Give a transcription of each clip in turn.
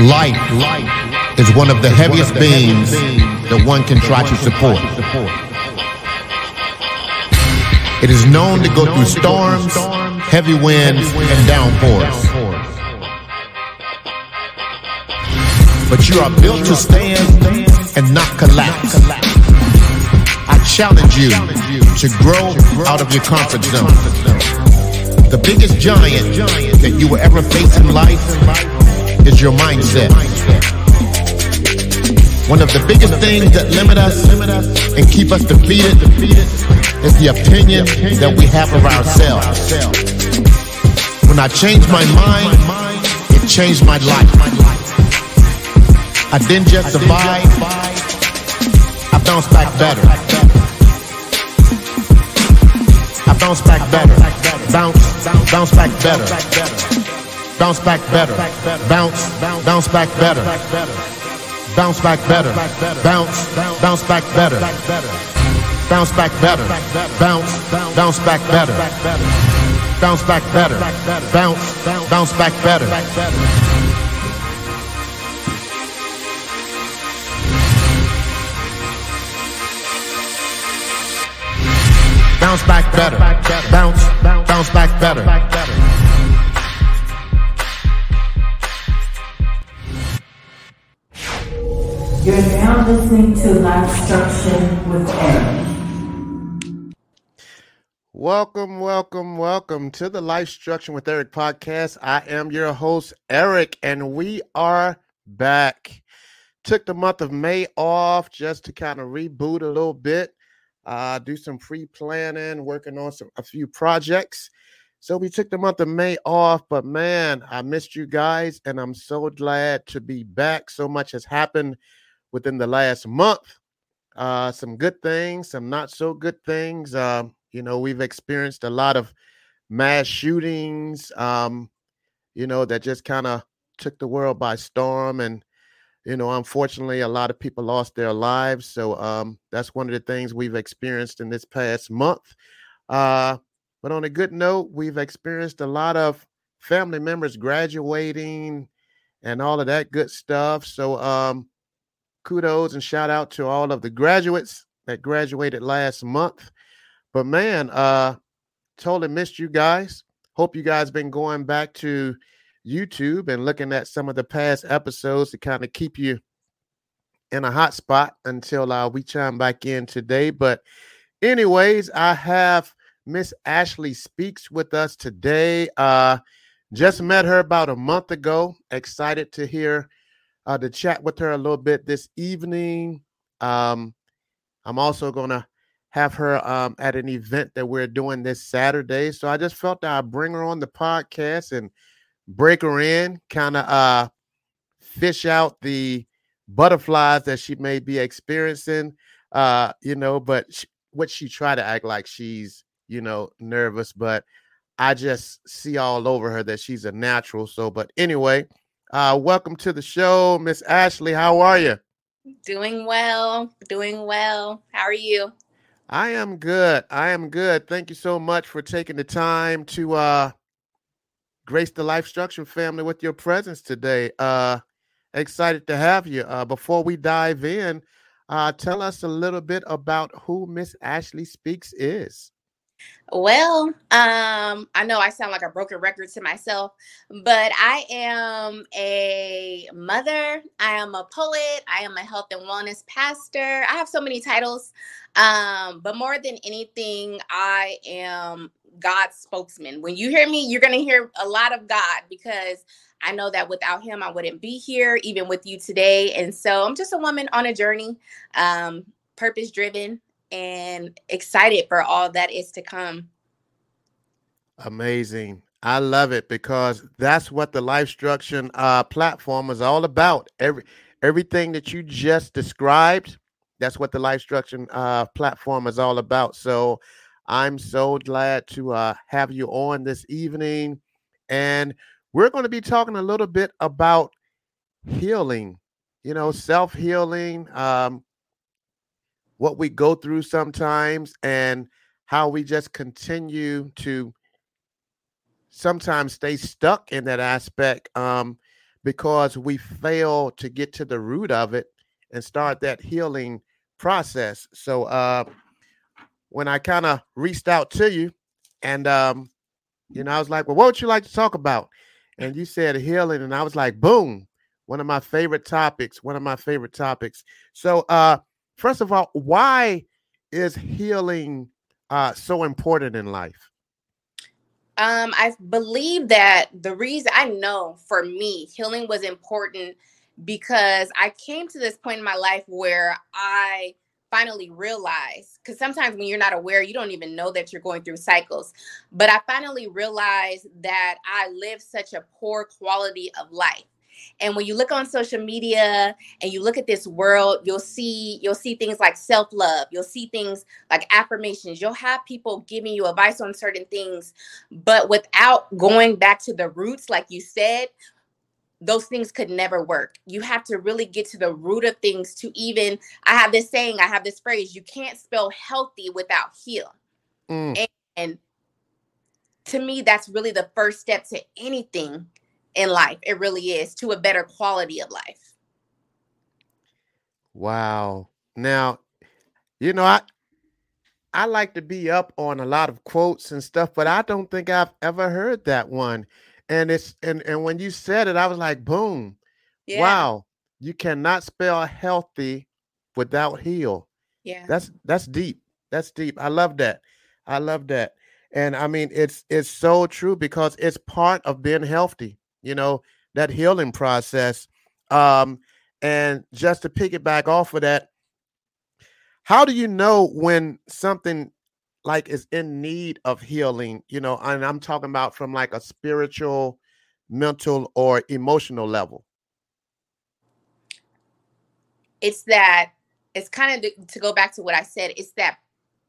Life, life is one of the heaviest beings that one can try to support. It is known to go through storms, heavy winds, and downpours. But you are built to stand and not collapse. I challenge you to grow out of your comfort zone. The biggest giant that you will ever face in life is your mindset. One of the biggest things that limit us and keep us defeated is the opinion that we have of ourselves. When I changed my mind, it changed my life. I didn't just survive, I bounced back better. I bounced back better. Bounce, bounce back better. Bounce back better. Bounce, bounce back better. Bounce back better. Bounce, bounce back better. Bounce back better. Bounce, bounce back better. Bounce back better. Bounce, bounce back better. Bounce back better. Bounce, bounce back better. You're now listening to Lifestruction with Eric. Welcome, welcome, welcome to the Lifestruction with Eric podcast. I am your host, Eric, and we are back. Took the month of May off just to kind of reboot a little bit uh, do some pre planning, working on some a few projects. So we took the month of May off, but man, I missed you guys, and I'm so glad to be back. So much has happened within the last month. Uh, some good things, some not so good things. Uh, you know, we've experienced a lot of mass shootings, um, you know, that just kind of took the world by storm. And you know unfortunately a lot of people lost their lives so um, that's one of the things we've experienced in this past month uh, but on a good note we've experienced a lot of family members graduating and all of that good stuff so um, kudos and shout out to all of the graduates that graduated last month but man uh totally missed you guys hope you guys been going back to YouTube and looking at some of the past episodes to kind of keep you in a hot spot until uh, we chime back in today. But, anyways, I have Miss Ashley Speaks with us today. Uh, just met her about a month ago. Excited to hear uh, to chat with her a little bit this evening. Um, I'm also gonna have her um, at an event that we're doing this Saturday. So I just felt that I'd bring her on the podcast and break her in, kind of uh fish out the butterflies that she may be experiencing. Uh, you know, but she, what she try to act like she's, you know, nervous, but I just see all over her that she's a natural. So, but anyway, uh, welcome to the show, Miss Ashley. How are you? Doing well, doing well. How are you? I am good. I am good. Thank you so much for taking the time to uh grace the Life Structure family with your presence today. Uh, excited to have you. Uh, before we dive in, uh, tell us a little bit about who Miss Ashley Speaks is. Well, um, I know I sound like a broken record to myself, but I am a mother, I am a poet, I am a health and wellness pastor. I have so many titles. Um, but more than anything, I am God's spokesman. When you hear me, you're going to hear a lot of God because I know that without him, I wouldn't be here, even with you today. And so I'm just a woman on a journey, um, purpose driven, and excited for all that is to come. Amazing. I love it because that's what the Lifestruction uh, platform is all about. Every everything that you just described, that's what the Lifestruction uh, platform is all about. So I'm so glad to uh, have you on this evening. And we're going to be talking a little bit about healing, you know, self healing, um, what we go through sometimes, and how we just continue to sometimes stay stuck in that aspect um, because we fail to get to the root of it and start that healing process. So uh when I kind of reached out to you and um you know I was like, "Well, what would you like to talk about?" And you said healing and I was like, "Boom. One of my favorite topics, one of my favorite topics." So uh first of all, why is healing uh so important in life? Um, I believe that the reason I know for me, healing was important because I came to this point in my life where I finally realized because sometimes when you're not aware, you don't even know that you're going through cycles. But I finally realized that I live such a poor quality of life. And when you look on social media and you look at this world, you'll see you'll see things like self-love. You'll see things like affirmations. You'll have people giving you advice on certain things, but without going back to the roots like you said, those things could never work. You have to really get to the root of things to even I have this saying, I have this phrase, you can't spell healthy without heal. Mm. And, and to me that's really the first step to anything in life. It really is to a better quality of life. Wow. Now, you know, I I like to be up on a lot of quotes and stuff, but I don't think I've ever heard that one. And it's and and when you said it, I was like, boom. Yeah. Wow. You cannot spell healthy without heal. Yeah. That's that's deep. That's deep. I love that. I love that. And I mean it's it's so true because it's part of being healthy you know, that healing process. Um, and just to piggyback off of that, how do you know when something like is in need of healing? You know, and I'm talking about from like a spiritual, mental, or emotional level. It's that it's kind of to go back to what I said, it's that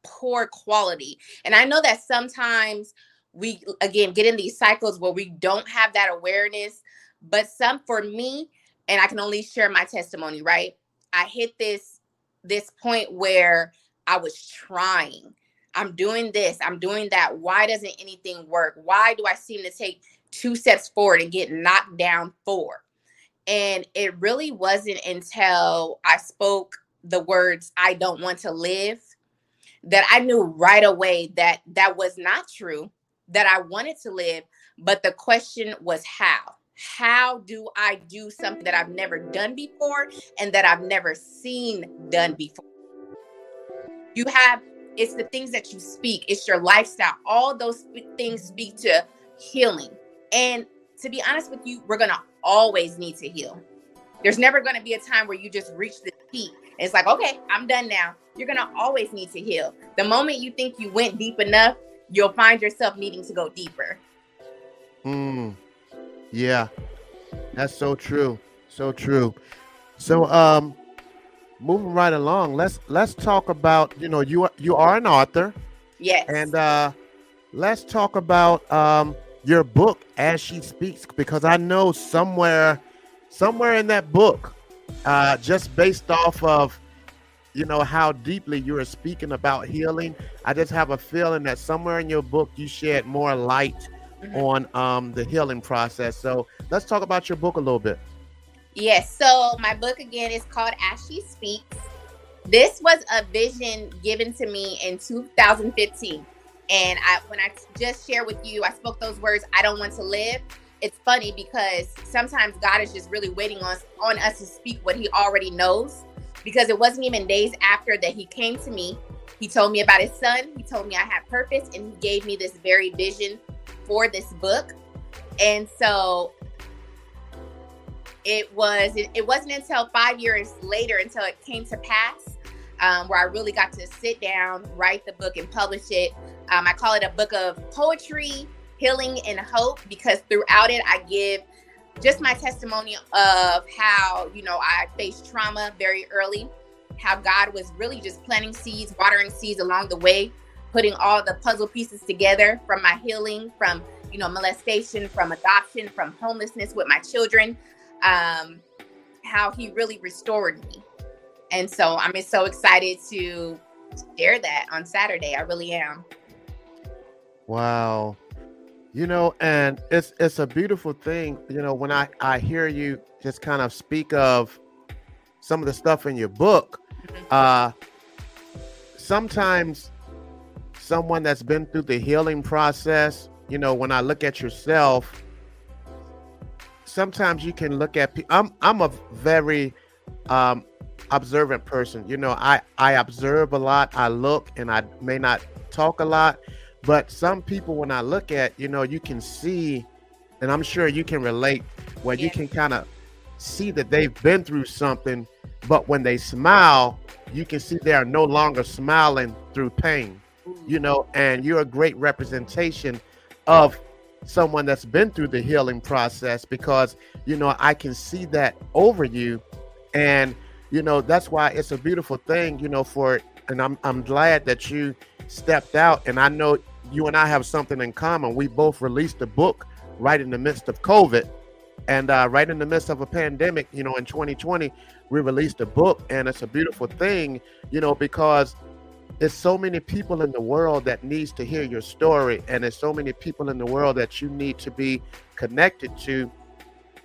poor quality. And I know that sometimes we again get in these cycles where we don't have that awareness but some for me and i can only share my testimony right? I hit this this point where i was trying. I'm doing this. I'm doing that. Why doesn't anything work? Why do i seem to take two steps forward and get knocked down four? And it really wasn't until i spoke the words i don't want to live that i knew right away that that was not true that I wanted to live, but the question was how. How do I do something that I've never done before and that I've never seen done before? You have, it's the things that you speak, it's your lifestyle. All those things speak to healing. And to be honest with you, we're going to always need to heal. There's never going to be a time where you just reach the peak. It's like, okay, I'm done now. You're going to always need to heal. The moment you think you went deep enough, you'll find yourself needing to go deeper. Hmm. Yeah. That's so true. So true. So um moving right along, let's let's talk about, you know, you are you are an author. Yes. And uh let's talk about um your book as she speaks because I know somewhere somewhere in that book uh just based off of you know how deeply you are speaking about healing. I just have a feeling that somewhere in your book you shed more light mm-hmm. on um, the healing process. So let's talk about your book a little bit. Yes so my book again is called as she speaks. This was a vision given to me in 2015 and i when i just shared with you i spoke those words i don't want to live. It's funny because sometimes god is just really waiting on on us to speak what he already knows because it wasn't even days after that he came to me. He told me about his son. He told me I had purpose and he gave me this very vision for this book. And so it was it, wasn't until five years later until it came to pass um, where I really got to sit down, write the book, and publish it. Um, I call it a book of poetry, healing, and hope because throughout it, I give just my testimony of how, you know, I faced trauma very early, how God was really just planting seeds, watering seeds along the way, putting all the puzzle pieces together from my healing, from, you know, molestation, from adoption, from homelessness with my children, um, how he really restored me. And so I'm just so excited to share that on Saturday. I really am. Wow. You know, and it's it's a beautiful thing, you know, when I I hear you just kind of speak of some of the stuff in your book. Mhm. Uh sometimes someone that's been through the healing process, you know, when I look at yourself, sometimes you can look at pe- I'm I'm a very um observant person. You know, I I observe a lot, I look and I may not talk a lot, but some people when I look at, you know, you can see and I'm sure you can relate where you can kind of see that they've been through something, but when they smile, you can see they are no longer smiling through pain mm. you know, and you're a great representation of someone that's been through the healing process because, you know, I can see that over you. And, you know, that's why it's a beautiful thing, you know, for, and I'm, I'm glad that you stepped out. And I know you and I have something in common. We both released a book right in the midst of COVID. And uh, right in the midst of a pandemic, you know, in 2020, we released a book, and it's a beautiful thing, you know, because there's so many people in the world that needs to hear your story and there's so many people in the world that you need to be connected to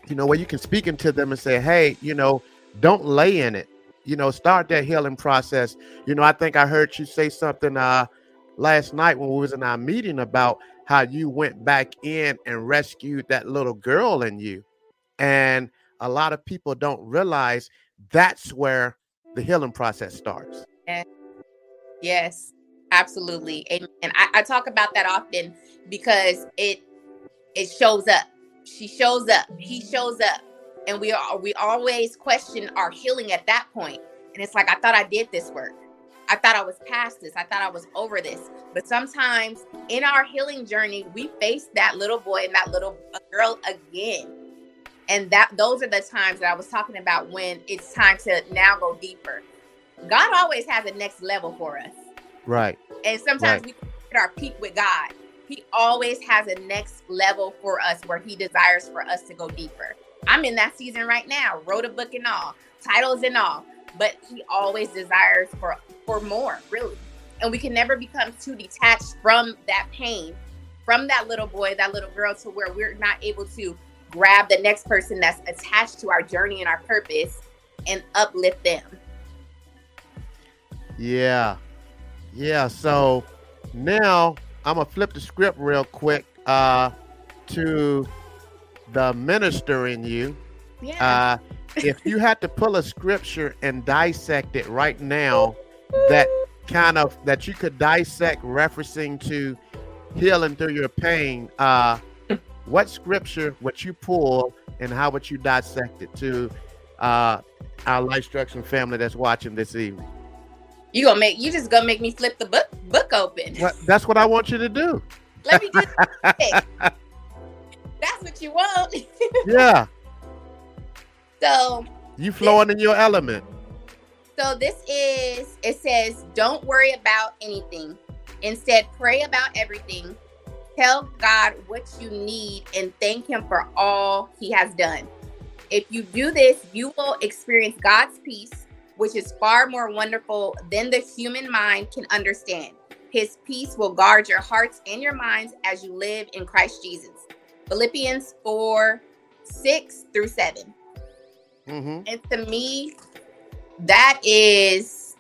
you know where you can speak into them and say hey you know don't lay in it you know start that healing process you know i think i heard you say something uh last night when we was in our meeting about how you went back in and rescued that little girl in you and a lot of people don't realize that's where the healing process starts Yes, absolutely. Amen. I, I talk about that often because it it shows up. She shows up. He shows up. And we are we always question our healing at that point. And it's like I thought I did this work. I thought I was past this. I thought I was over this. But sometimes in our healing journey, we face that little boy and that little girl again. And that those are the times that I was talking about when it's time to now go deeper. God always has a next level for us. right And sometimes Right. we hit our peak with God. He always has a next level for us where he desires for us to go deeper. I'm in that season right now, wrote a book and all, titles and all, but he always desires for for more, really. And we can never become too detached from that pain, from that little boy, that little girl to where we're not able to grab the next person that's attached to our journey and our purpose and uplift them. Yeah. Yeah. So now I'm gonna flip the script real quick uh to the minister in you. Yeah. Uh if you had to pull a scripture and dissect it right now, that kind of that you could dissect referencing to healing through your pain, uh what scripture would you pull and how would you dissect it to uh our life structure family that's watching this evening? You gonna make you just gonna make me flip the book book open. What, that's what I want you to do. Let me do. That's what you want. Yeah, so you flowing in your element. So this is it says don't worry about anything. Instead, pray about everything. Tell God what you need and thank him for all he has done. If you do this, you will experience God's peace, which is far more wonderful than the human mind can understand. His peace will guard your hearts and your minds as you live in Christ Jesus. Philippians 4 6 through 7. hmm And to me, that is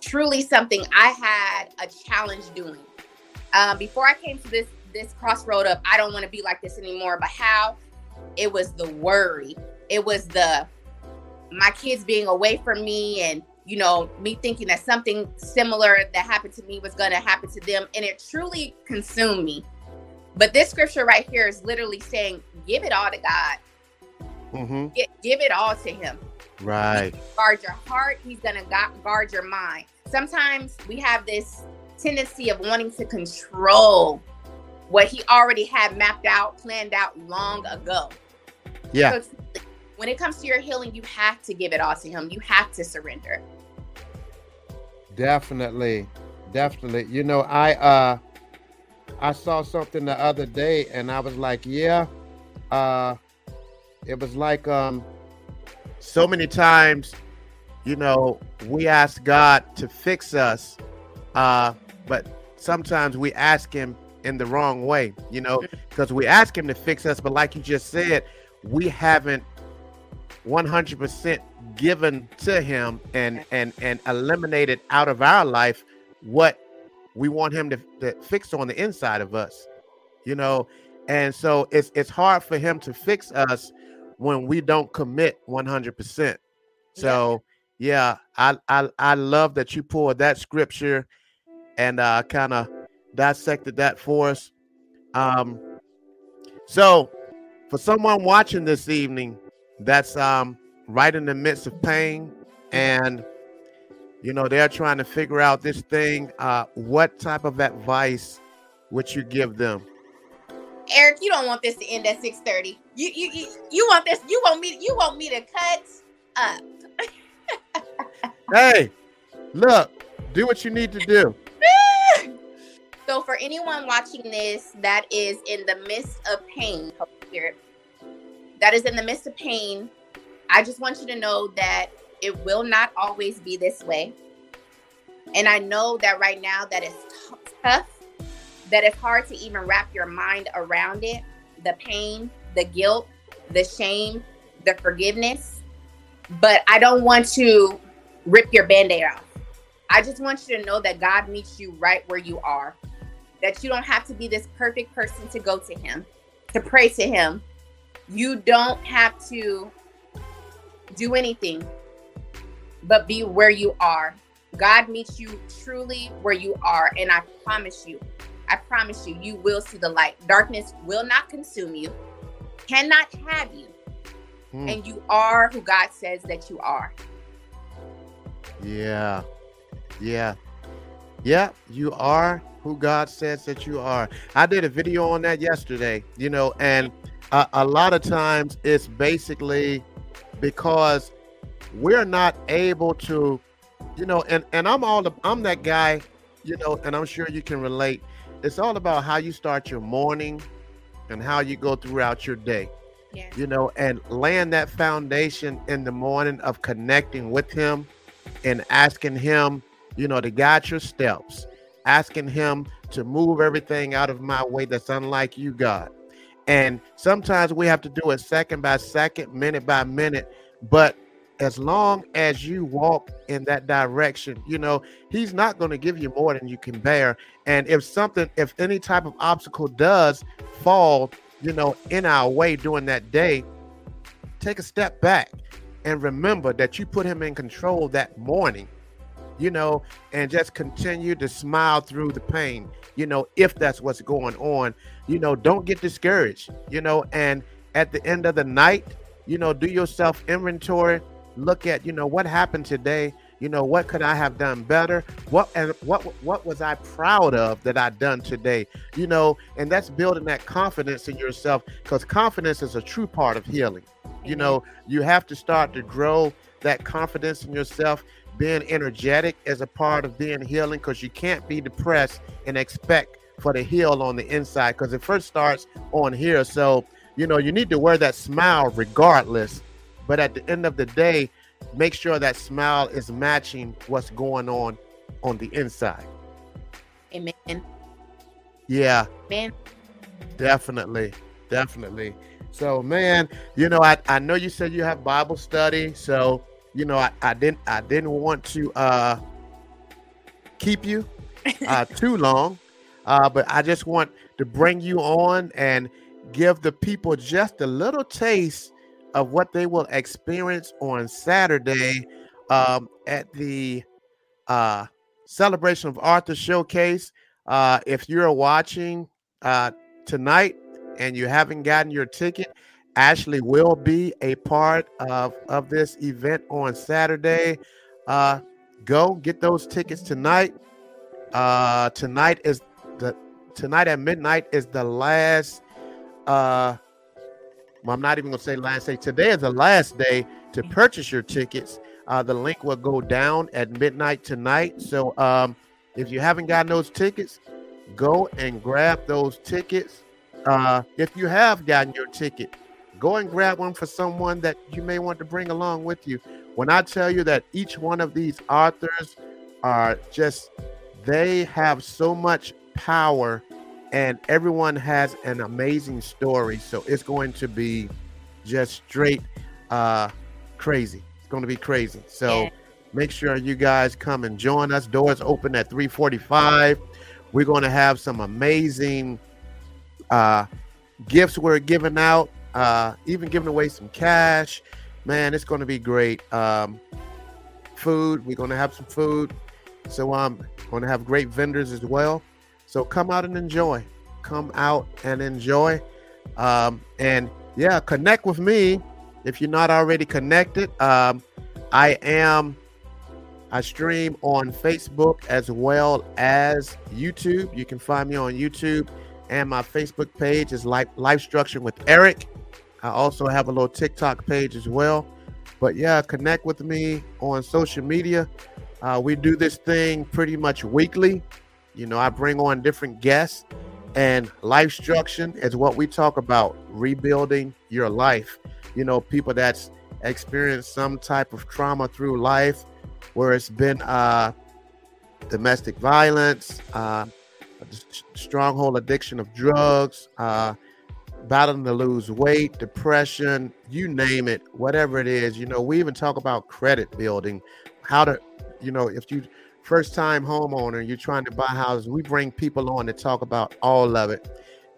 truly something I had a challenge doing. Uh, before I came to this this crossroad of I don't want to be like this anymore, but how it was the worry, it was the my kids being away from me, and you know me thinking that something similar that happened to me was going to happen to them, and it truly consumed me. But this scripture right here is literally saying, "Give it all to God. hmm Gi- give it all to Him." Right. guard your heart. He's going to guard your mind. Sometimes we have this tendency of wanting to control what he already had mapped out, planned out long ago. Yeah. So when it comes to your healing, you have to give it all to him. You have to surrender. Definitely. Definitely. You know, I uh I saw something the other day and I was like, yeah. Uh it was like um so many times, you know, we ask God to fix us, uh, but sometimes we ask him in the wrong way, you know, because we ask him to fix us, but like you just said, we haven't 100% given to him and and and eliminated out of our life what we want him to, to fix on the inside of us you know? And so it's it's hard for him to fix us when we don't commit 100% so yeah i i, I love that you pulled that scripture and uh kind of dissected that for us. Um so for someone watching this evening that's um right in the midst of pain and you know they're trying to figure out this thing uh what type of advice would you give them Eric, you don't want this to end at 6:30. You you you, you want this, you want me you want me to cut up. hey look do what you need to do so for anyone watching this that is in the midst of pain, Spirit, that is in the midst of pain, I just want you to know that it will not always be this way. And I know that right now that is t- tough, that it's hard to even wrap your mind around it the pain, the guilt, the shame, the forgiveness. But I don't want to rip your band aid off. I just want you to know that God meets you right where you are, that you don't have to be this perfect person to go to Him, to pray to Him. You don't have to do anything but be where you are. God meets you truly where you are. And I promise you, I promise you, you will see the light. Darkness will not consume you, cannot have you. Hmm. And you are who God says that you are. yeah yeah yeah you are who god says that you are i did a video on that yesterday you know and a, a lot of times it's basically because we're not able to you know and and i'm all the, i'm that guy you know and i'm sure you can relate it's all about how you start your morning and how you go throughout your day Yeah. you know and laying that foundation in the morning of connecting with him and asking him you know to guide your steps asking him to move everything out of my way that's unlike you god and sometimes we have to do it second by second minute by minute but as long as you walk in that direction you know he's not going to give you more than you can bear. And if something if any type of obstacle does fall you know in our way during that day take a step back and remember that you put him in control that morning you know and just continue to smile through the pain you know if that's what's going on. You know don't get discouraged you know and at the end of the night you know do yourself inventory look at you know what happened today you know what could i have done better? What and what what was i proud of that i done today? You know and that's building that confidence in yourself because confidence is a true part of healing. You know you have to start to grow that confidence in yourself being energetic is a part of being healing because you can't be depressed and expect for the heal on the inside because it first starts on here. So you know you need to wear that smile regardless but at the end of the day make sure that smile is matching what's going on on the inside Amen. yeah Man. Definitely, definitely. So, man, you know, I, I know you said you have Bible study, so you know, I, I didn't I didn't want to uh keep you uh too long, uh, but I just want to bring you on and give the people just a little taste of what they will experience on Saturday um, at the uh, celebration of Author showcase. Uh, if you're watching uh, tonight and you haven't gotten your ticket, Ashley will be a part of, of this event on Saturday. Uh, go get those tickets tonight. Uh, tonight is the tonight at midnight is the last. Uh, well, I'm not even gonna say last day. Today is the last day to purchase your tickets. Uh, the link will go down at midnight tonight. So um, if you haven't gotten those tickets, go and grab those tickets. Uh, if you have gotten your ticket, go and grab one for someone that you may want to bring along with you. When I tell you that each one of these authors are just, they have so much power and everyone has an amazing story. So it's going to be just straight uh, crazy. It's going to be crazy. So Yeah. make sure you guys come and join us. Doors open at 345. We're going to have some amazing uh, gifts we're giving out, uh, even giving away some cash. Man, it's going to be great. Um, food, we're going to have some food. So I'm going to have great vendors as well. So come out and enjoy. Come out and enjoy. Um, and yeah, connect with me if you're not already connected. Um, I am. I stream on Facebook as well as YouTube. You can find me on YouTube, and my Facebook page is Life Life Structure with Eric. I also have a little TikTok page as well. But yeah, connect with me on social media. Uh, we do this thing pretty much weekly. You know, I bring on different guests, and life structure is what we talk about rebuilding your life. You know, people that's experienced some type of trauma through life, where it's been uh, domestic violence, uh, stronghold addiction of drugs, uh, battling to lose weight, depression, you name it, whatever it is. You know, we even talk about credit building, how to, you know, if you first time homeowner, you're trying to buy houses, we bring people on to talk about all of it,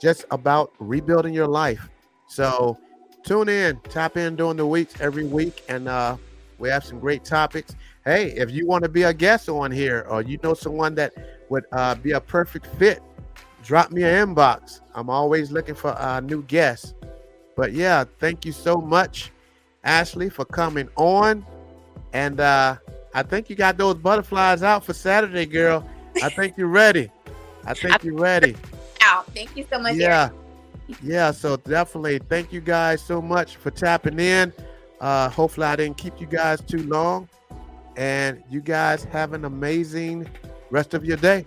just about rebuilding your life. So tune in, tap in during the weeks every week, and uh, we have some great topics. Hey, if you want to be a guest on here, or you know someone that would uh, be a perfect fit, drop me an inbox. I'm always looking for uh, new guests. But yeah, thank you so much, Ashley, for coming on. And uh, I think you got those butterflies out for Saturday, girl. I think you're ready. I think you're ready. Wow. Thank you so much. Eric. Yeah. Yeah. So definitely thank you guys so much for tapping in. Uh, hopefully, I didn't keep you guys too long. And you guys have an amazing rest of your day.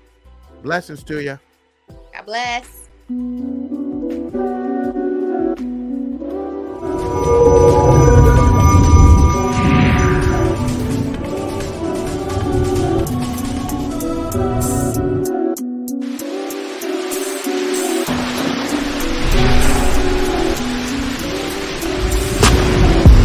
Blessings to you. God bless.